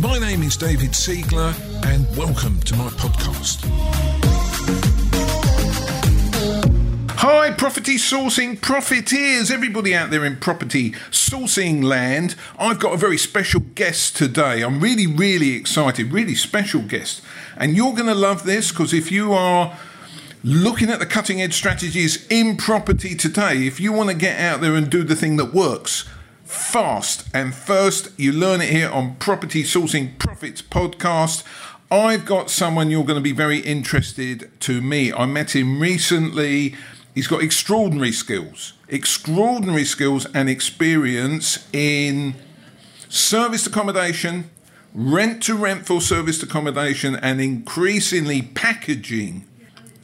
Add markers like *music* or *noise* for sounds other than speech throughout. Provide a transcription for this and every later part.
my name is David Siegler, and welcome to my podcast. Hi, property sourcing profiteers, everybody out there in property sourcing land. I've got a very special guest today. I'm really, really excited, really special guest. And you're going to love this because if you are looking at the cutting edge strategies in property today, if you want to get out there and do the thing that works, fast and first. You learn it here on Property Sourcing Profits podcast. I've got someone you're going to be very interested to meet. I met him recently. He's got extraordinary skills, extraordinary skills and experience in serviced accommodation, rent to rent for serviced accommodation, and increasingly packaging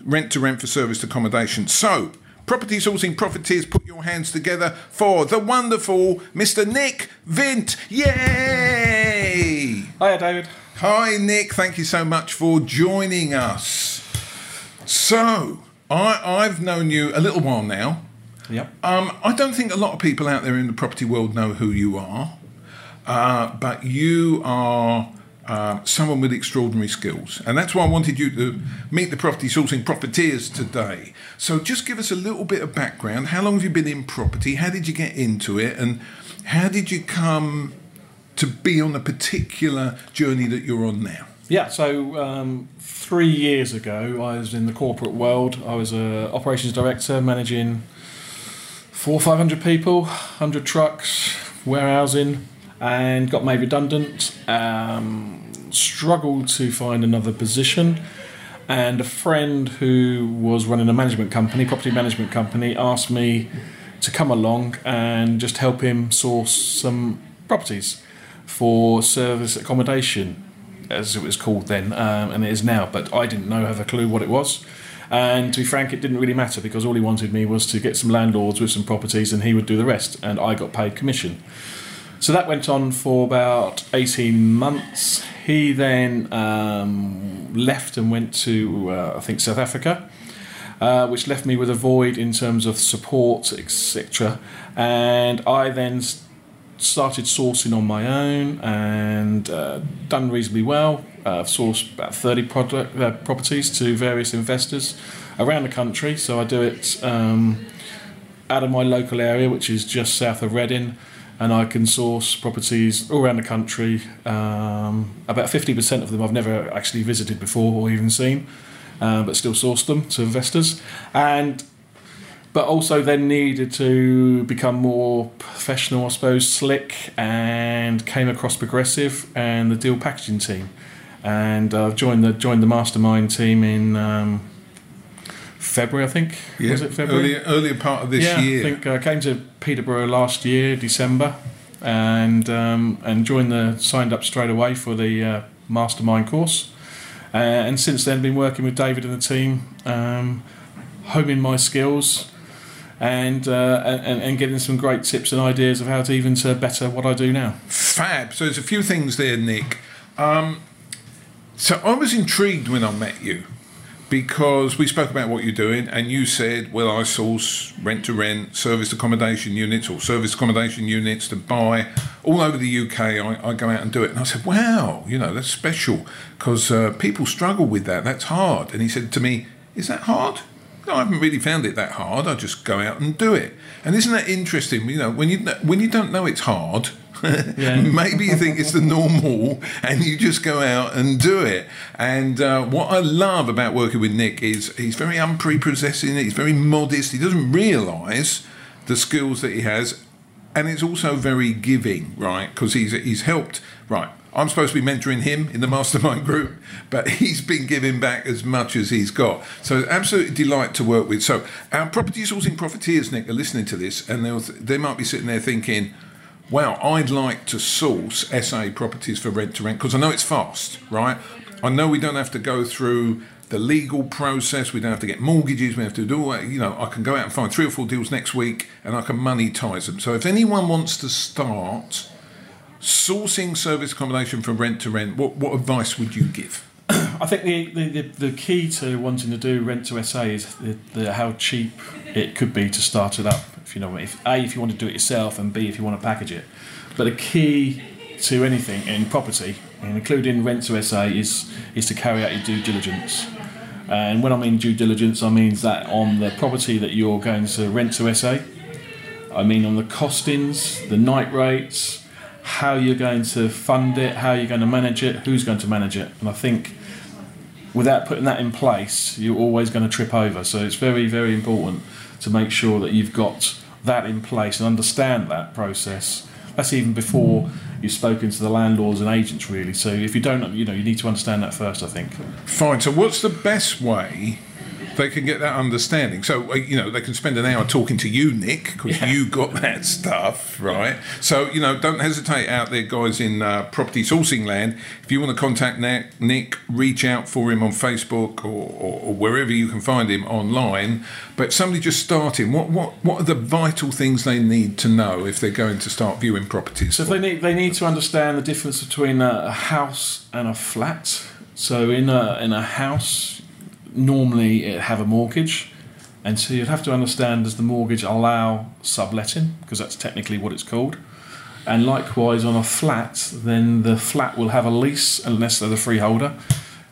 rent to rent for serviced accommodation. So, Property Sourcing Profiteers, put your hands together for the wonderful Mr. Nick Vint. Yay! Hiya, David. Hi, Nick. Thank you so much for joining us. So, I, I've known you a little while now. Yep. Um, I don't think a lot of people out there in the property world know who you are, uh, but you are uh, someone with extraordinary skills. And that's why I wanted you to meet the property sourcing profiteers today. So just give us a little bit of background. How long have you been in property? How did you get into it? And how did you come to be on the particular journey that you're on now? Yeah, so um, three years ago, I was in the corporate world. I was a operations director managing four or five hundred people, hundred trucks, warehousing, and got made redundant. Um, struggled to find another position, and a friend who was running a management company, property management company, asked me to come along and just help him source some properties for service accommodation, as it was called then, um, and it is now. But I didn't know, have a clue what it was. And to be frank, it didn't really matter because all he wanted me was to get some landlords with some properties and he would do the rest, and I got paid commission. So that went on for about 18 months. He then um, left and went to, uh, I think, South Africa, uh, which left me with a void in terms of support, etc. And I then started sourcing on my own and uh, done reasonably well. Uh, I've sourced about 30 product, uh, properties to various investors around the country. So I do it um, out of my local area, which is just south of Reading, and I can source properties all around the country. Um, about 50% of them I've never actually visited before or even seen, uh, but still source them to investors. And but also then needed to become more professional, I suppose, slick, and came across Progressive and the deal packaging team, and I've joined the joined the mastermind team in um, February, I think. Was it February? Earlier, earlier part of this yeah, year. I think I came to Peterborough last year, December, and um, and joined the signed up straight away for the uh, mastermind course, uh, and since then been working with David and the team, um, homing my skills. And, uh, and and getting some great tips and ideas of how to even to better what I do now. Fab. So there's a few things there, Nick. Um, so I was intrigued when I met you because we spoke about what you're doing, and you said, "Well, I source rent to rent, service accommodation units, or service accommodation units to buy all over the UK. I, I go out and do it." And I said, "Wow, you know that's special because uh, people struggle with that. That's hard." And he said to me, "Is that hard?" No, I haven't really found it that hard. I just go out and do it. And isn't that interesting? You know, when you when you don't know it's hard, *laughs* maybe you think it's the normal, and you just go out and do it. And uh, what I love about working with Nick is he's very unprepossessing. He's very modest. He doesn't realise the skills that he has, and it's also very giving, right? Because he's he's helped, right? I'm supposed to be mentoring him in the mastermind group, but he's been giving back as much as he's got. So absolutely delight to work with. So our property sourcing profiteers, Nick, are listening to this, and they might be sitting there thinking, "Wow, I'd like to source SA properties for rent to rent because I know it's fast, right? I know we don't have to go through." The legal process, we don't have to get mortgages, we have to do all that. You know, I can go out and find three or four deals next week and I can monetize them. So, if anyone wants to start sourcing service accommodation from rent to rent, what, what advice would you give? I think the, the, the, key to wanting to do rent to SA is the, the, how cheap it could be to start it up. If you know, if a if you want to do it yourself, and b if you want to package it. But the key to anything in property, including rent to SA, is is to carry out your due diligence. And when I mean due diligence, I mean that on the property that you're going to rent to SA. I mean on the costings, the night rates, how you're going to fund it, how you're going to manage it, who's going to manage it. And I think without putting that in place, you're always going to trip over. So it's very, very important to make sure that you've got that in place and understand that process. That's even before you've spoken to the landlords and agents, really. So if you don't, you know, you need to understand that first. I think. Fine. So, what's the best way they can get that understanding. So uh, you know they can spend an hour talking to you, Nick, because yeah. you got that stuff right. So you know don't hesitate out there, guys in uh, property sourcing land. If you want to contact Nick, Nick reach out for him on Facebook or, or, or, wherever you can find him online. But somebody just starting, what what what are the vital things they need to know if they're going to start viewing properties? So they need they need to understand the difference between a house and a flat. So in a in a house, normally it have a mortgage, and so you'd have to understand does the mortgage allow subletting because that's technically what it's called. And likewise on a flat, then the flat will have a lease unless they're the freeholder,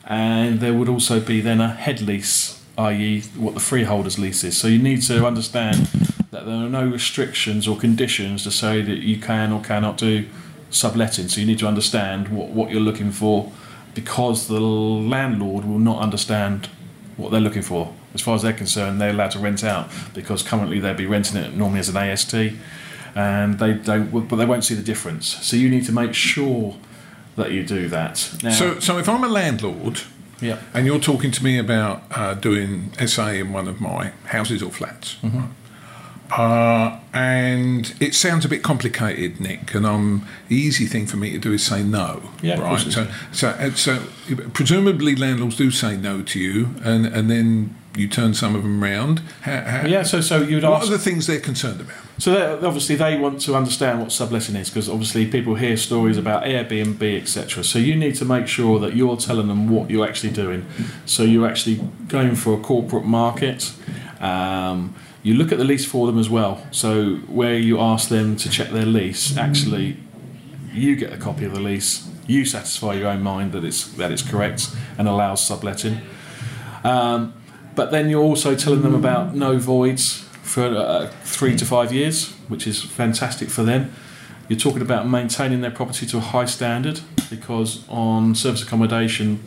and there would also be then a head lease, i.e., what the freeholder's lease is. So you need to understand that there are no restrictions or conditions to say that you can or cannot do subletting. So you need to understand what, what you're looking for because the landlord will not understand what they're looking for. As far as they're concerned, they're allowed to rent out because currently they'd be renting it normally as an AST, and they don't. But they won't see the difference. So you need to make sure that you do that. Now, so, so if I'm a landlord. Yeah. And you're talking to me about uh, doing SA in one of my houses or flats. Mm-hmm. Uh, and it sounds a bit complicated, Nick. And um, the easy thing for me to do is say no. Yeah, right. So, so, so, presumably landlords do say no to you, and and then you turn some of them round. How, how, yeah. So, so you'd what ask. are the things they're concerned about? So obviously they want to understand what subletting is because obviously people hear stories about Airbnb, etc. So you need to make sure that you're telling them what you're actually doing. So you're actually going for a corporate market. Um, you look at the lease for them as well. So where you ask them to check their lease, actually, you get a copy of the lease. You satisfy your own mind that it's that it's correct and allows subletting. Um, but then you're also telling them about no voids for uh, three to five years, which is fantastic for them. You're talking about maintaining their property to a high standard because on service accommodation,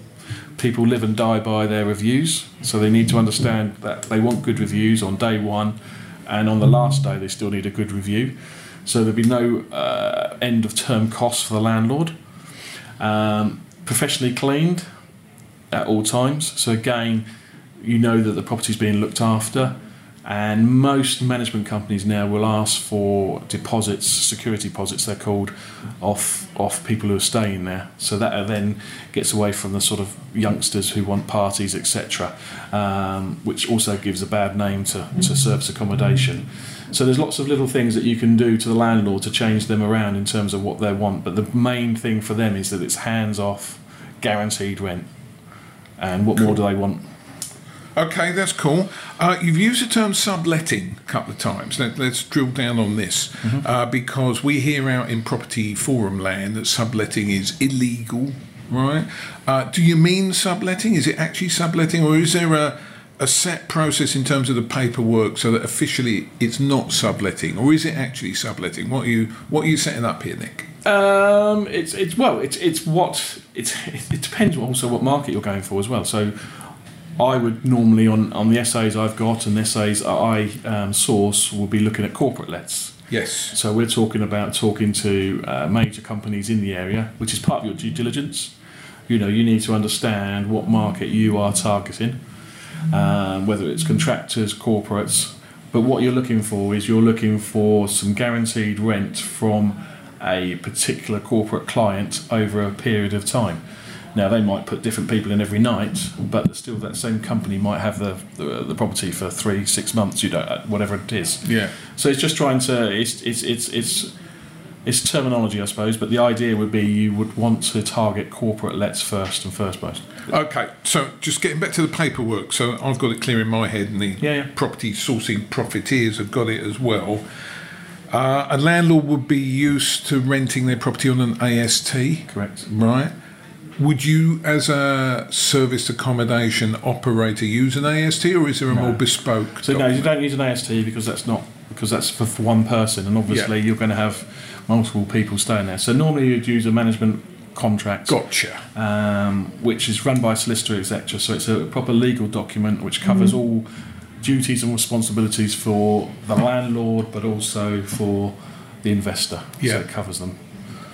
people live and die by their reviews. So they need to understand that they want good reviews on day one, and on the last day they still need a good review. So there'll be no uh, end of term costs for the landlord. Um, professionally cleaned at all times. So again, you know that the property is being looked after and most management companies now will ask for deposits, security deposits they're called, off off people who are staying there. So that then gets away from the sort of youngsters who want parties, etc., um, which also gives a bad name to, to service accommodation. So there's lots of little things that you can do to the landlord to change them around in terms of what they want. But the main thing for them is that it's hands off, guaranteed rent. And what more do they want? Okay, that's cool. Uh, you've used the term subletting a couple of times. Let, us drill down on this mm-hmm. uh, because we hear out in property forum land that subletting is illegal, right? Uh, do you mean subletting? Is it actually subletting, or is there a a set process in terms of the paperwork so that officially it's not subletting, or is it actually subletting? What are you What are you setting up here, Nick? Um, it's it's well, it's it's what it's *laughs* it depends also what market you're going for as well. So I would normally on, on the SAs I've got and the SAs I um, source will be looking at corporate lets. Yes. So we're talking about talking to uh, major companies in the area, which is part of your due diligence. You know, you need to understand what market you are targeting, um, whether it's contractors, corporates. But what you're looking for is you're looking for some guaranteed rent from a particular corporate client over a period of time. Now they might put different people in every night, but still that same company might have the, the, the property for three, six months. You know, uh, whatever it is. Yeah. So it's just trying to it's it's it's it's it's terminology, I suppose, but the idea would be you would want to target corporate lets first and first most. Okay, so just getting back to the paperwork. So I've got it clear in my head, and the yeah, yeah. property sourcing profiteers have got it as well. Uh, a landlord would be used to renting their property on an AST, Correct. right? Would you, as a serviced accommodation operator, use an AST, or is there a more bespoke? So no, you don't use an AST because that's not because that's for, for one person, and obviously Yeah. you're going to have multiple people staying there. So normally you'd use a management contract, Gotcha. um, which is run by a solicitor, etc. So it's a proper legal document which covers Mm-hmm. all duties and responsibilities for the landlord, but also for the investor. Yeah. So it covers them,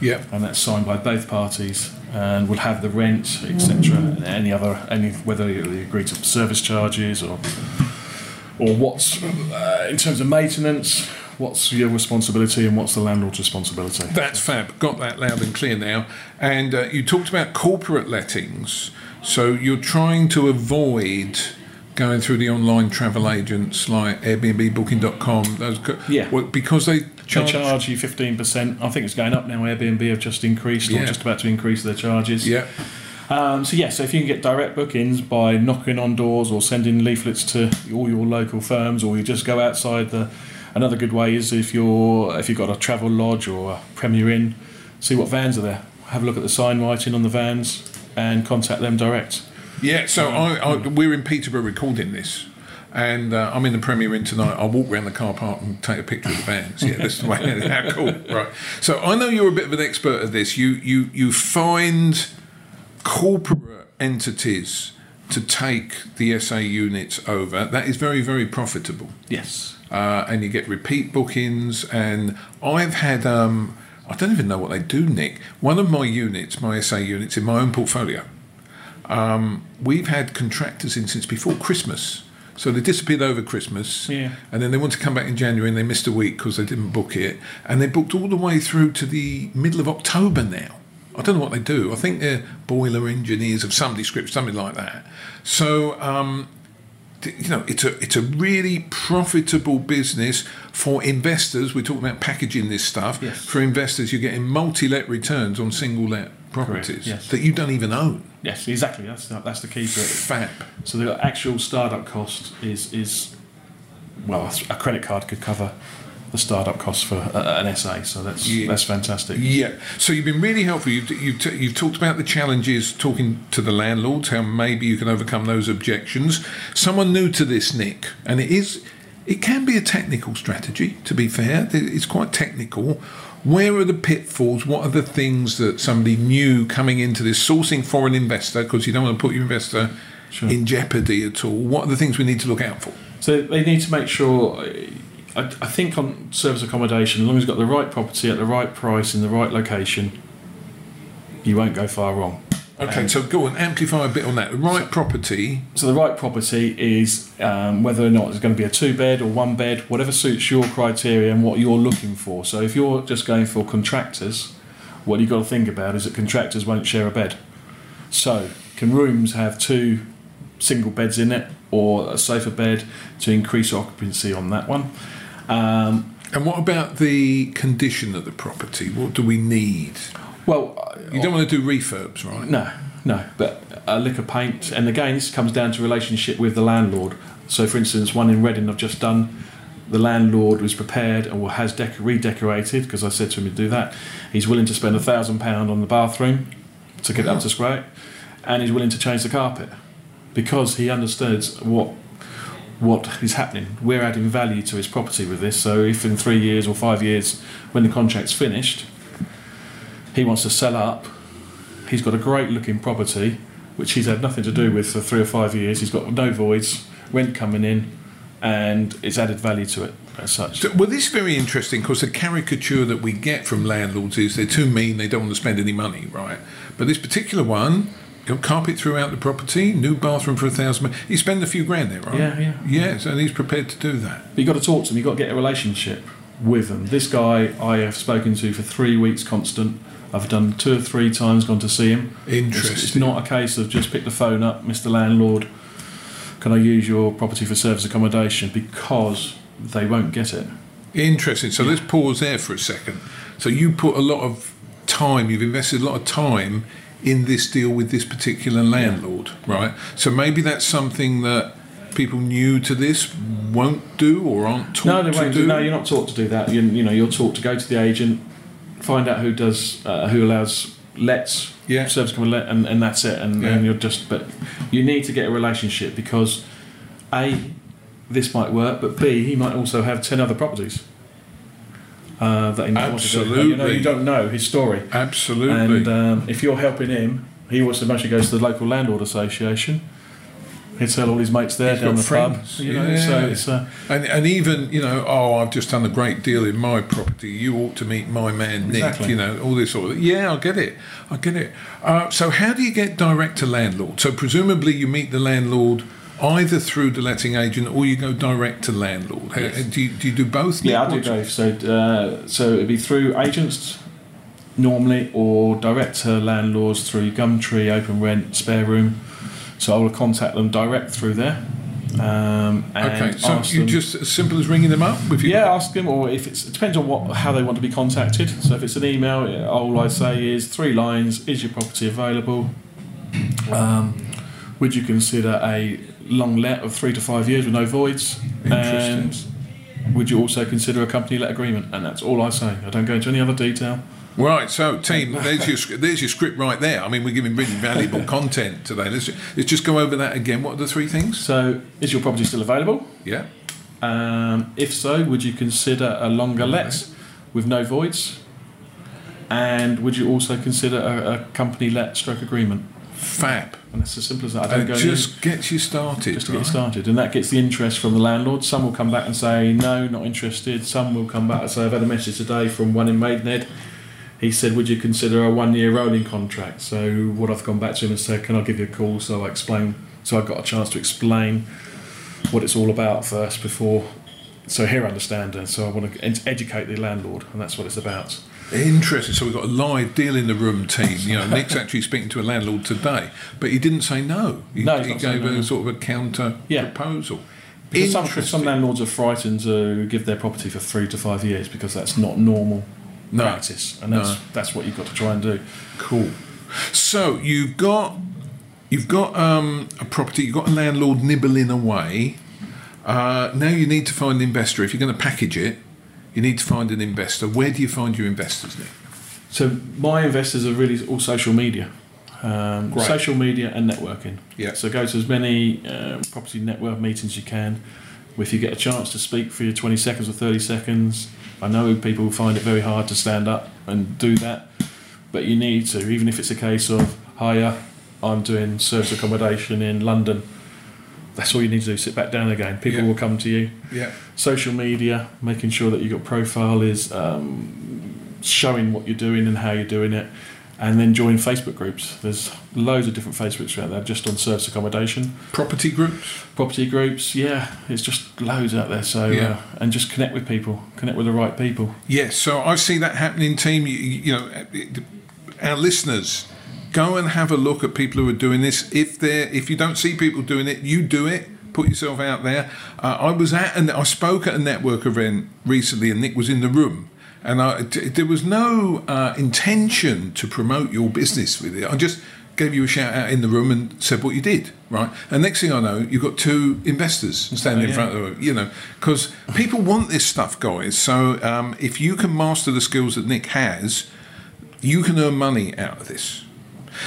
Yeah. and that's signed by both parties. And would have the rent, etc. And any other, any whether you agree to service charges or or what's uh, in terms of maintenance, what's your responsibility and what's the landlord's responsibility. That's fab. Got that loud and clear now. And uh, you talked about corporate lettings. So you're trying to avoid going through the online travel agents like Airbnb, Booking.com. Those Yeah. well, because they They charge. charge you fifteen percent. I think it's going up now. Airbnb have just increased Yeah. or just about to increase their charges. Yeah. Um, so yeah, so if you can get direct bookings by knocking on doors or sending leaflets to all your local firms, or you just go outside the. Another good way is if you're if you've got a Travelodge or a Premier Inn, see what vans are there. Have a look at the sign writing on the vans and contact them direct. Yeah, so I, I, we're in Peterborough recording this, and uh, I'm in the Premier Inn tonight. I'll walk around the car park and take a picture of the vans. Yeah, that's the way. *laughs* How cool, right? So I know you're a bit of an expert at this. You you you find corporate entities to take the SA units over. That is very very profitable, Yes. uh, and you get repeat bookings. And I've had. Um, I don't even know what they do, Nick. One of my units, my SA units in my own portfolio, um, we've had contractors in since before Christmas. So they disappeared over Christmas, Yeah. and then they want to come back in January, and they missed a week because they didn't book it, and they booked all the way through to the middle of October now. I don't know what they do. I think they're boiler engineers of some description, something like that. So um, you know, it's a it's a really profitable business for investors. We're talking about packaging this stuff Yes. for investors. You're getting multi-let returns on single-let properties yes. that you don't even own. Yes, exactly. That's the, that's the key to it. Fab. So the actual startup cost is is well, a credit card could cover the startup cost for uh, a, an SA. So that's Yeah. that's fantastic. Yeah. So you've been really helpful. You've, you've, t- you've talked about the challenges talking to the landlords, how maybe you can overcome those objections. Someone new to this, Nick, and it is, it can be a technical strategy, to be fair. It's quite technical. Where are the pitfalls? What are the things that somebody new coming into this, sourcing for an investor, because you don't want to put your investor Sure. in jeopardy at all? What are the things we need to look out for? So they need to make sure. I, I think on service accommodation, as long as you've got the right property at the right price in the right location, you won't go far wrong. Okay, so go on, amplify a bit on that. The right property. So the right property is um, whether or not it's going to be a two bed or one bed, whatever suits your criteria and what you're looking for. So if you're just going for contractors, what you've got to think about is that contractors won't share a bed. So can rooms have two single beds in it or a sofa bed to increase occupancy on that one? Um, And what about the condition of the property? What do we need? well, You don't want to do refurbs, right? No, no, but a lick of paint, and again, this comes down to relationship with the landlord. So, for instance, one in Reading I've just done, the landlord was prepared or has dec- redecorated because I said to him to do that. He's willing to spend a thousand pound on the bathroom to get it up to scratch, and he's willing to change the carpet because he understands what what is happening. We're adding value to his property with this. So, if in three years or five years, when the contract's finished, he wants to sell up He's got a great looking property, which he's had nothing to do with for three or five years. He's got no voids, rent coming in, and it's added value to it as such. So, well, this is very interesting because the caricature that we get from landlords is they're too mean, they don't want to spend any money, right? But this particular one, carpet throughout the property, new bathroom for a thousand. He spend a few grand there, right? Yeah, yeah. Yes, and he's prepared to do that. But you've got to talk to him. you've got to get a relationship with them. This guy I have spoken to for three weeks constant. I've done two or three times, gone to see him. It's, it's not a case of just pick the phone up, Mr. Landlord, can I use your property for service accommodation? Because they won't get it. Interesting. So let's pause there for a second. So you put a lot of time, you've invested a lot of time in this deal with this particular landlord, right? So maybe that's something that people new to this won't do or aren't taught No, they won't. do? do- No, you're not taught to do that. You, you know, you're taught to go to the agent, find out who does, uh, who allows lets, Yeah. service come and let, and, and that's it. And, Yeah. and you're just, but you need to get a relationship because a, this might work, but b, he might also have ten other properties. Uh, that he want to do. You know, Absolutely. you don't know his story. Absolutely. And um, if you're helping him, he wants to mostly goes to the local landlord association. He'd tell all his mates there He's down the pub. friends, You know, yeah. so it's uh, And, and even you know, oh, I've just done a great deal in my property. You ought to meet my man Nick. You know, all this sort of. Yeah, I get it. I get it. Uh, so, how do you get direct to landlord? So, presumably, you meet the landlord either through the letting agent or you go direct to landlord. Yes. Do, you, do you do both? Yeah, I do both. So, uh, so it'd be through agents normally, or direct to landlords through Gumtree, Open Rent, Spare Room. So I will contact them direct through there. Um, and Okay, so you just as simple as ringing them up with you. yeah, ask them, or if it's it depends on what how they want to be contacted. So if it's an email, all I say is three lines: Is your property available? Um, would you consider a long let of three to five years with no voids? Interesting. And would you also consider a company let agreement? And that's all I say. I don't go into any other detail. Right, so team, there's your there's your script right there. I mean, we're giving really valuable *laughs* content today. Let's let's just go over that again. What are the three things? So, is your property still available? Yeah. Um, if so, would you consider a longer let with no voids? And would you also consider a, a company let stroke agreement? Fab. And it's as simple as that. I don't And go just gets you started. just to get you started, and that gets the interest from the landlord. Some will come back and say no, not interested. Some will come back and say I've had a message today from one in Maidenhead. He said, "Would you consider a one-year rolling contract?" So what I've gone back to him and said, "Can I give you a call?" So I explain. So I got a chance to explain what it's all about first before, so he'll understand it. So I want to educate the landlord, and that's what it's about. Interesting. So we've got a live deal in the room, team. You know, Nick's *laughs* actually speaking to a landlord today, but he didn't say no. He, No, he gave no, a no. sort of a counter Yeah. proposal. Because some, some landlords are frightened to give their property for three to five years because that's not normal No. practice, and that's that's what you've got to try and do. Cool. So you've got you've got um, a property. You've got a landlord nibbling away. Uh, now you need to find an investor. If you're going to package it, you need to find an investor. Where do you find your investors, Nick? So my investors are really all social media, um, social media and networking. Yeah. So go to as many uh, property network meetings you can. If you get a chance to speak for your 20 seconds or 30 seconds, I know people find it very hard to stand up and do that, but you need to, even if it's a case of, hiya, I'm doing service accommodation in London. That's all you need to do. Sit back down again. People Yeah. will come to you Yeah. social media, making sure that your profile is um, showing what you're doing and how you're doing it, and then join Facebook groups. There's loads of different Facebook groups out there just on service accommodation, Property groups. property groups. Yeah, it's just loads out there. So Yeah. uh, and just connect with people, connect with the right people. Yes, so I see that happening, team. You, you know, our listeners, go and have a look at people who are doing this. If they if you don't see people doing it, you do it. Put yourself out there. Uh, I was at and I spoke at a network event recently, and Nick was in the room. And I, t- there was no uh, intention to promote your business with it. I just gave you a shout out in the room and said what you did, right? And next thing I know, you've got two investors standing Oh, in front of you know, because people want this stuff, guys. So um, if you can master the skills that Nick has, you can earn money out of this.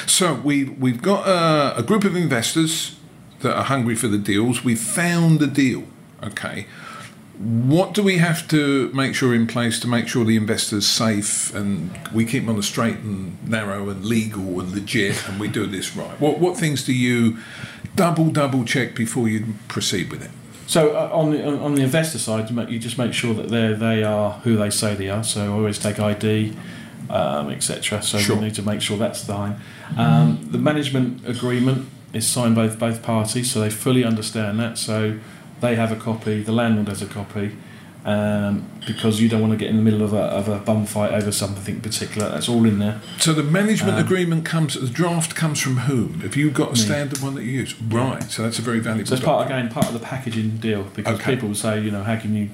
So we we've got a, a group of investors that are hungry for the deals. We've found the deal. Okay. What do we have to make sure in place to make sure the investor's safe and we keep them on the straight and narrow and legal and legit and we do this right? What what things do you double double check before you proceed with it? So uh, on the on the investor side, you, you just make sure that they they are who they say they are. So always take ID, um, etc. So Sure. we need to make sure that's fine. Um, the management agreement is signed by both parties, so they fully understand that. So they have a copy, the landlord has a copy, um, because you don't want to get in the middle of a, of a bum fight over something particular. That's all in there. So the management Um, agreement comes. The draft comes from whom? Have you got a Me. standard one that you use? Right. So that's a very valuable. So it's part again part of the packaging deal because Okay. people will say, you know, how can you,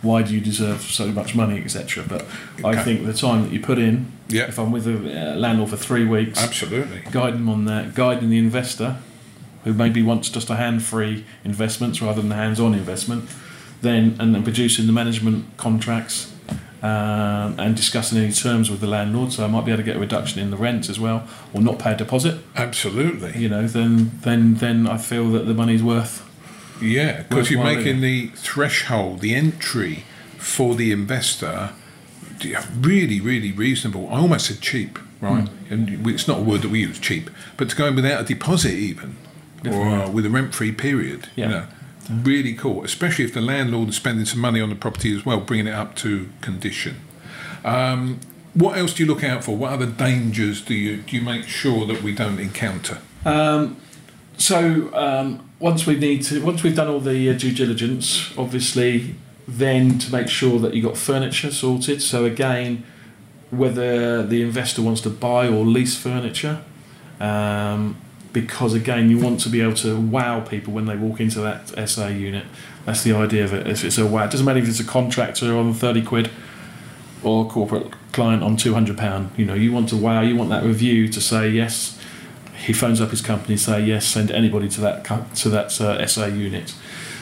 why do you deserve so much money, etc. But I think the time that you put in, Yeah. if I'm with a uh, landlord for three weeks, Absolutely. guiding them on that, guiding the investor who maybe wants just a hand-free investments rather than the hands-on investment, then and then producing the management contracts um, and discussing any terms with the landlord. So I might be able to get a reduction in the rent as well, or not pay a deposit. Absolutely. You know, then then then I feel that the money's worth. Yeah, because you're making the threshold, the entry for the investor, really, really reasonable. I almost said cheap, right? And it's not a word that we use, cheap, but to go in without a deposit even, or uh, with a rent-free period. Yeah. You know, really cool, especially if the landlord is spending some money on the property as well, bringing it up to condition. Um, what else do you look out for? What other dangers do you do you make sure that we don't encounter? Um, so um, once we need to, once we've done all the uh, due diligence, obviously, then to make sure that you got furniture sorted. So again, whether the investor wants to buy or lease furniture, um, because again, you want to be able to wow people when they walk into that SA unit. That's the idea of it. If it's a wow, it doesn't matter if it's a contractor on thirty quid or a corporate client on two hundred pound. You know, you want to wow. You want that review to say yes he phones up his company say yes send anybody to that to that uh, SA unit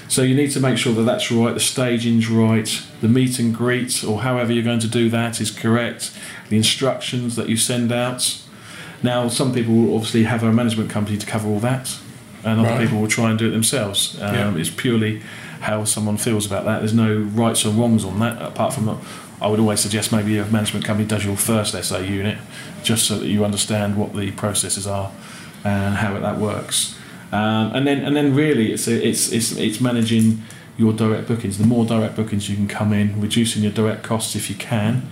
so you need to make sure that that's right the staging's right the meet and greet or however you're going to do that is correct the instructions that you send out now some people will obviously have a management company to cover all that and other Right. people will try and do it themselves um, Yeah. it's purely how someone feels about that there's no rights or wrongs on that apart from that I would always suggest maybe a management company does your first SA unit just so that you understand what the processes are and how that works. Um, and then and then really it's it's it's it's managing your direct bookings. The more direct bookings you can come in, reducing your direct costs if you can,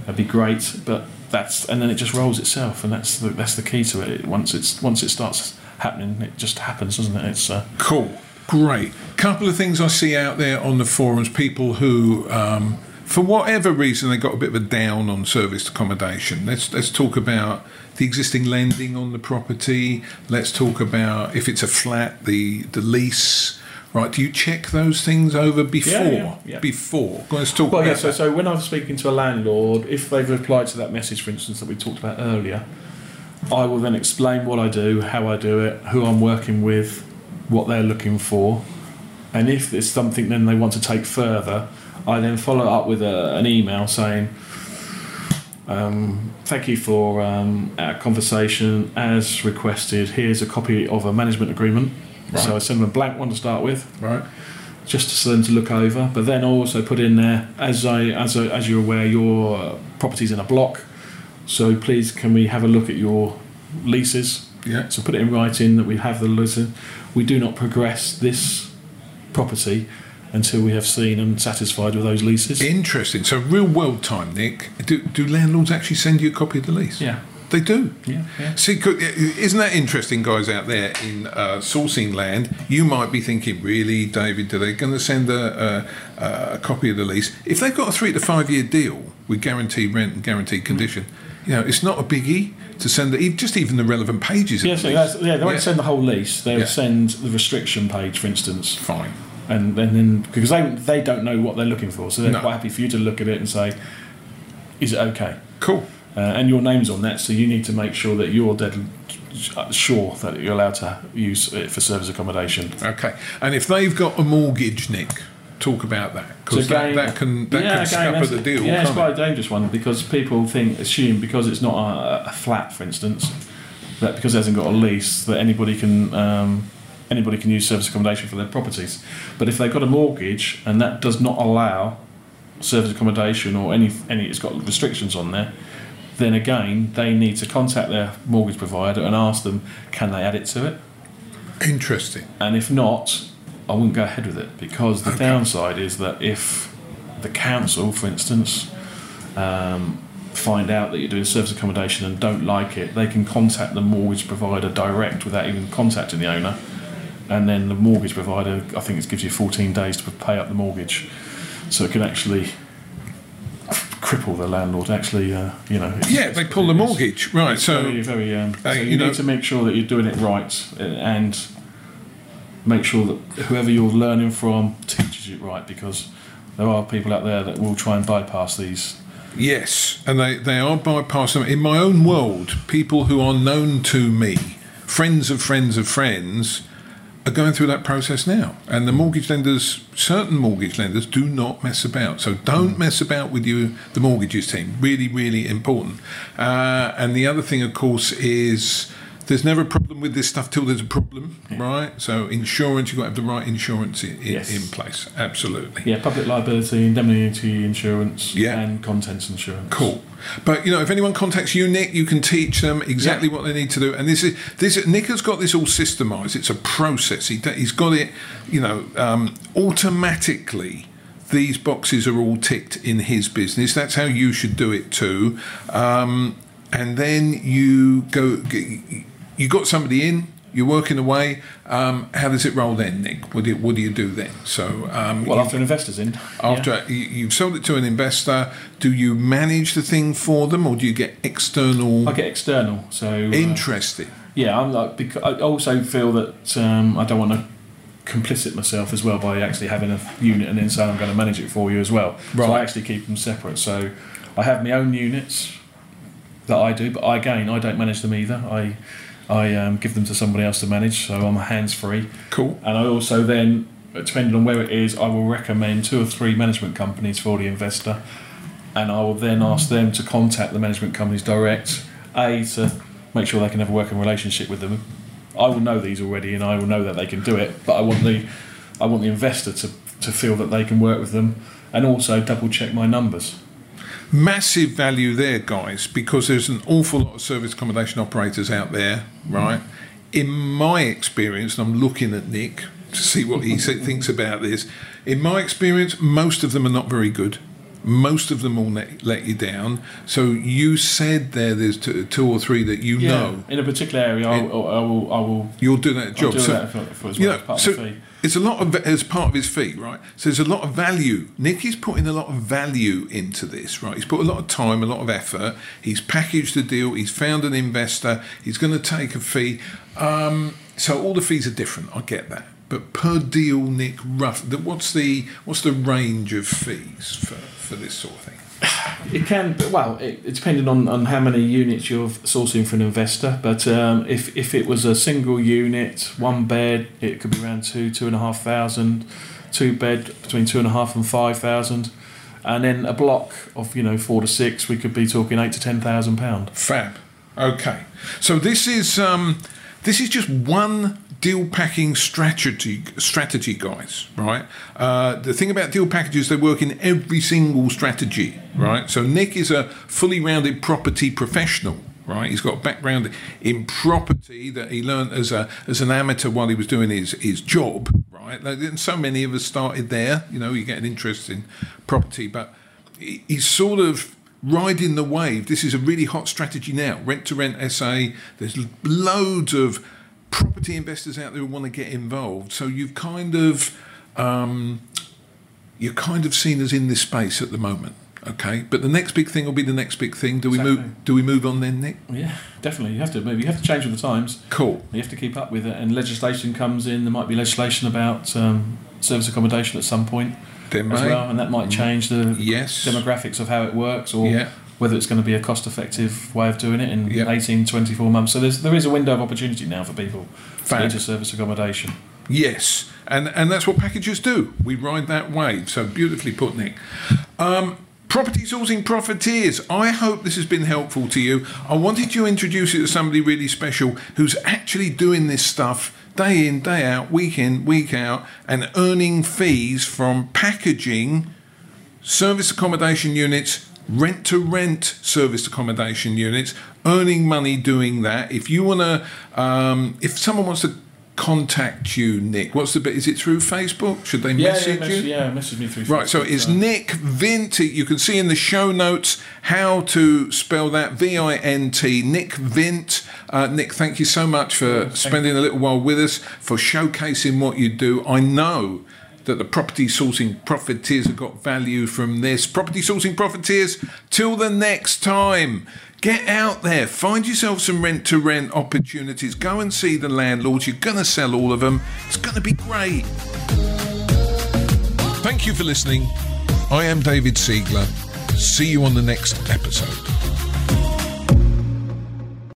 that'd be great. But that's and then it just rolls itself, and that's the, that's the key to it. Once it's once it starts happening, it just happens, doesn't it? It's uh, Cool, great. Couple of things I see out there on the forums: people who, um, for whatever reason, they got a bit of a down on serviced accommodation. Let's let's talk about the existing lending on the property. Let's talk about if it's a flat, the the lease. Right? Do you check those things over before? yeah, yeah. Before. Let's talk Well, about yeah. So, that. so when I'm speaking to a landlord, if they've replied to that message, for instance, that we talked about earlier, I will then explain what I do, how I do it, who I'm working with, what they're looking for, and if there's something then they want to take further, I then follow up with a, an email saying, um, "Thank you for um, our conversation. As requested, here's a copy of a management agreement." So I send them a blank one to start with right? just for them to look over. But then I also put in there, as I as I, as you're aware, your property's in a block. So please, can we have a look at your leases? Yeah. So put it in writing that we have the leases. We do not progress this property until we have seen and satisfied with those leases. Interesting. So real world time, Nick. Do do landlords actually send you a copy of the lease? yeah, They do. yeah, yeah. See, isn't that interesting, guys out there in uh, sourcing land? You might be thinking, really, David, are they going to send a, a, a copy of the lease? If they've got a three to five year deal with guaranteed rent and guaranteed condition, you know, it's not a biggie to send the, just even the relevant pages. Yeah, so yeah, they won't Yeah. send the whole lease. They'll send the restriction page, for instance. Fine. and, and then because they they don't know what they're looking for, so they're No. quite happy for you to look at it and say, "Is it okay?" Cool. Uh, and your name's on that, so you need to make sure that you're dead sure that you're allowed to use it for service accommodation. Okay. And if they've got a mortgage, Nick, talk about that because So that, that can that Yeah, can scupper the deal. Yeah, it's quite it? a dangerous one because people think assume because it's not a, a flat, for instance, that because it hasn't got a lease that anybody can um, anybody can use service accommodation for their properties. But if they've got a mortgage and that does not allow service accommodation or any any it's got restrictions on there, then again they need to contact their mortgage provider and ask them can they add it to it. Interesting. And if not, I wouldn't go ahead with it because the Okay. downside is that if the council, for instance, um, find out that you're doing service accommodation and don't like it, they can contact the mortgage provider direct without even contacting the owner. And then the mortgage provider, I think it gives you 14 days to pay up the mortgage. So it can actually cripple the landlord. Actually, uh, you know. it's- Yeah, they pull the mortgage. Right. So very, very. Um, uh, so you you, know- need to make sure that you're doing it right uh, and make sure that whoever you're learning from teaches you right because there are people out there that will try and bypass these. Yes, and they, they are bypassing. In my own world, people who are known to me, friends of friends of friends, are going through that process now. And the mortgage lenders, certain mortgage lenders, do not mess about. So don't mess about with you, the mortgages team. Really, really important. Uh, and the other thing, of course, is there's never a problem with this stuff till there's a problem, right? So insurance, you've got to have the right insurance in, Yes. in place. Absolutely. Yeah, public liability, indemnity insurance, Yeah. and contents insurance. Cool. But you know, if anyone contacts you, Nick, you can teach them exactly what they need to do. And this is this. Nick has got this all systemized. It's a process. He, he's got it. You know, um, automatically. These boxes are all ticked in his business. That's how you should do it too. Um, and then you go. You got somebody in. You're working away. Um, how does it roll then, Nick? What do you, what do you do then? So um, Well, after an investor's in. after yeah. you, you've sold it to an investor, do you manage the thing for them, or do you get external? I get external. So uh, Interesting. yeah, I'm like because I also feel that um, I don't want to complicit myself as well by actually having a unit and then say I'm going to manage it for you as well. Right. So I actually keep them separate. So I have my own units that I do, but I, again I don't manage them either. I I um, give them to somebody else to manage. So I'm hands free. Cool. And I also then, depending on where it is, I will recommend two or three management companies for the investor, and I will then ask them to contact the management companies direct, a to make sure they can have a working relationship with them. I will know these already, and I will know that they can do it. But I want the, I want the investor to to feel that they can work with them, and also double check my numbers. Massive value there, guys, because there's an awful lot of service accommodation operators out there, right? In my experience, and I'm looking at Nick to see what he *laughs* thinks about this. In my experience, most of them are not very good. Most of them will let, let you down. So you said there, there's two, two or three that you know. in a particular area, I, will- I will, I will. You're doing that job. do so, that for, for you well know, as part so of the fee. It's a lot of as part of his fee, right? So there's a lot of value. Nick is putting a lot of value into this, right? He's put a lot of time, a lot of effort. He's packaged the deal. He's found an investor. He's going to take a fee. Um, so all the fees are different. I get that, but per deal, Nick, rough. What's the what's the range of fees for, for this sort of thing? It can, well, it, it's depending on, on how many units you're sourcing for an investor. But um, if if it was a single unit, one bed, it could be around two two and a half thousand. Two bed between two and a half and five thousand, and then a block of you know four to six, we could be talking eight to ten thousand pound. Fab. Okay. So this is um, this is just one deal packing strategy strategy, guys. Right. Uh, the thing about deal packages, they work in every single strategy. Right. So Nick is a fully rounded property professional. Right, he's got a background in property that he learned as a as an amateur while he was doing his his job. Right, and so many of us started there. You know, you get an interest in property, but he- he's sort of riding the wave. This is a really hot strategy now. Rent to rent SA. There's loads of property investors out there who want to get involved. So you've kind of um, you're kind of seen as in this space at the moment. Okay, but the next big thing will be the next big thing. Do we Exactly. move? Do we move on then, Nick? Yeah, definitely. You have to move. You have to change with the times. Cool. You have to keep up with it. And legislation comes in. There might be legislation about um, service accommodation at some point. There as may. well, and that might change the Yes. demographics of how it works, or Yeah. Whether it's going to be a cost-effective way of doing it in Yeah. 18, 24 months. So there's there is a window of opportunity now for people to Fab. get into service accommodation. Yes, and and that's what packages do. We ride that wave. So beautifully put, Nick. Um, property sourcing profiteers. I hope this has been helpful to you. I wanted to introduce you to somebody really special who's actually doing this stuff day in, day out, week in, week out, and earning fees from packaging service accommodation units, rent to rent service accommodation units, earning money doing that. If you want to, um, if someone wants to contact you, Nick, what's the bit? Is it through Facebook? Should they Yeah, message yeah, you? yeah, message me through. Right, so Facebook, it's Nick Vint. You can see in the show notes how to spell that V I N T. Nick Vint. Uh, Nick, thank you so much for spending a little while with us, for showcasing what you do. I know that the property sourcing profiteers have got value from this. Property sourcing profiteers, till the next time. Get out there, find yourself some rent to rent opportunities. Go and see the landlords. You're going to sell all of them. It's going to be great. Thank you for listening. I am David Siegler. See you on the next episode.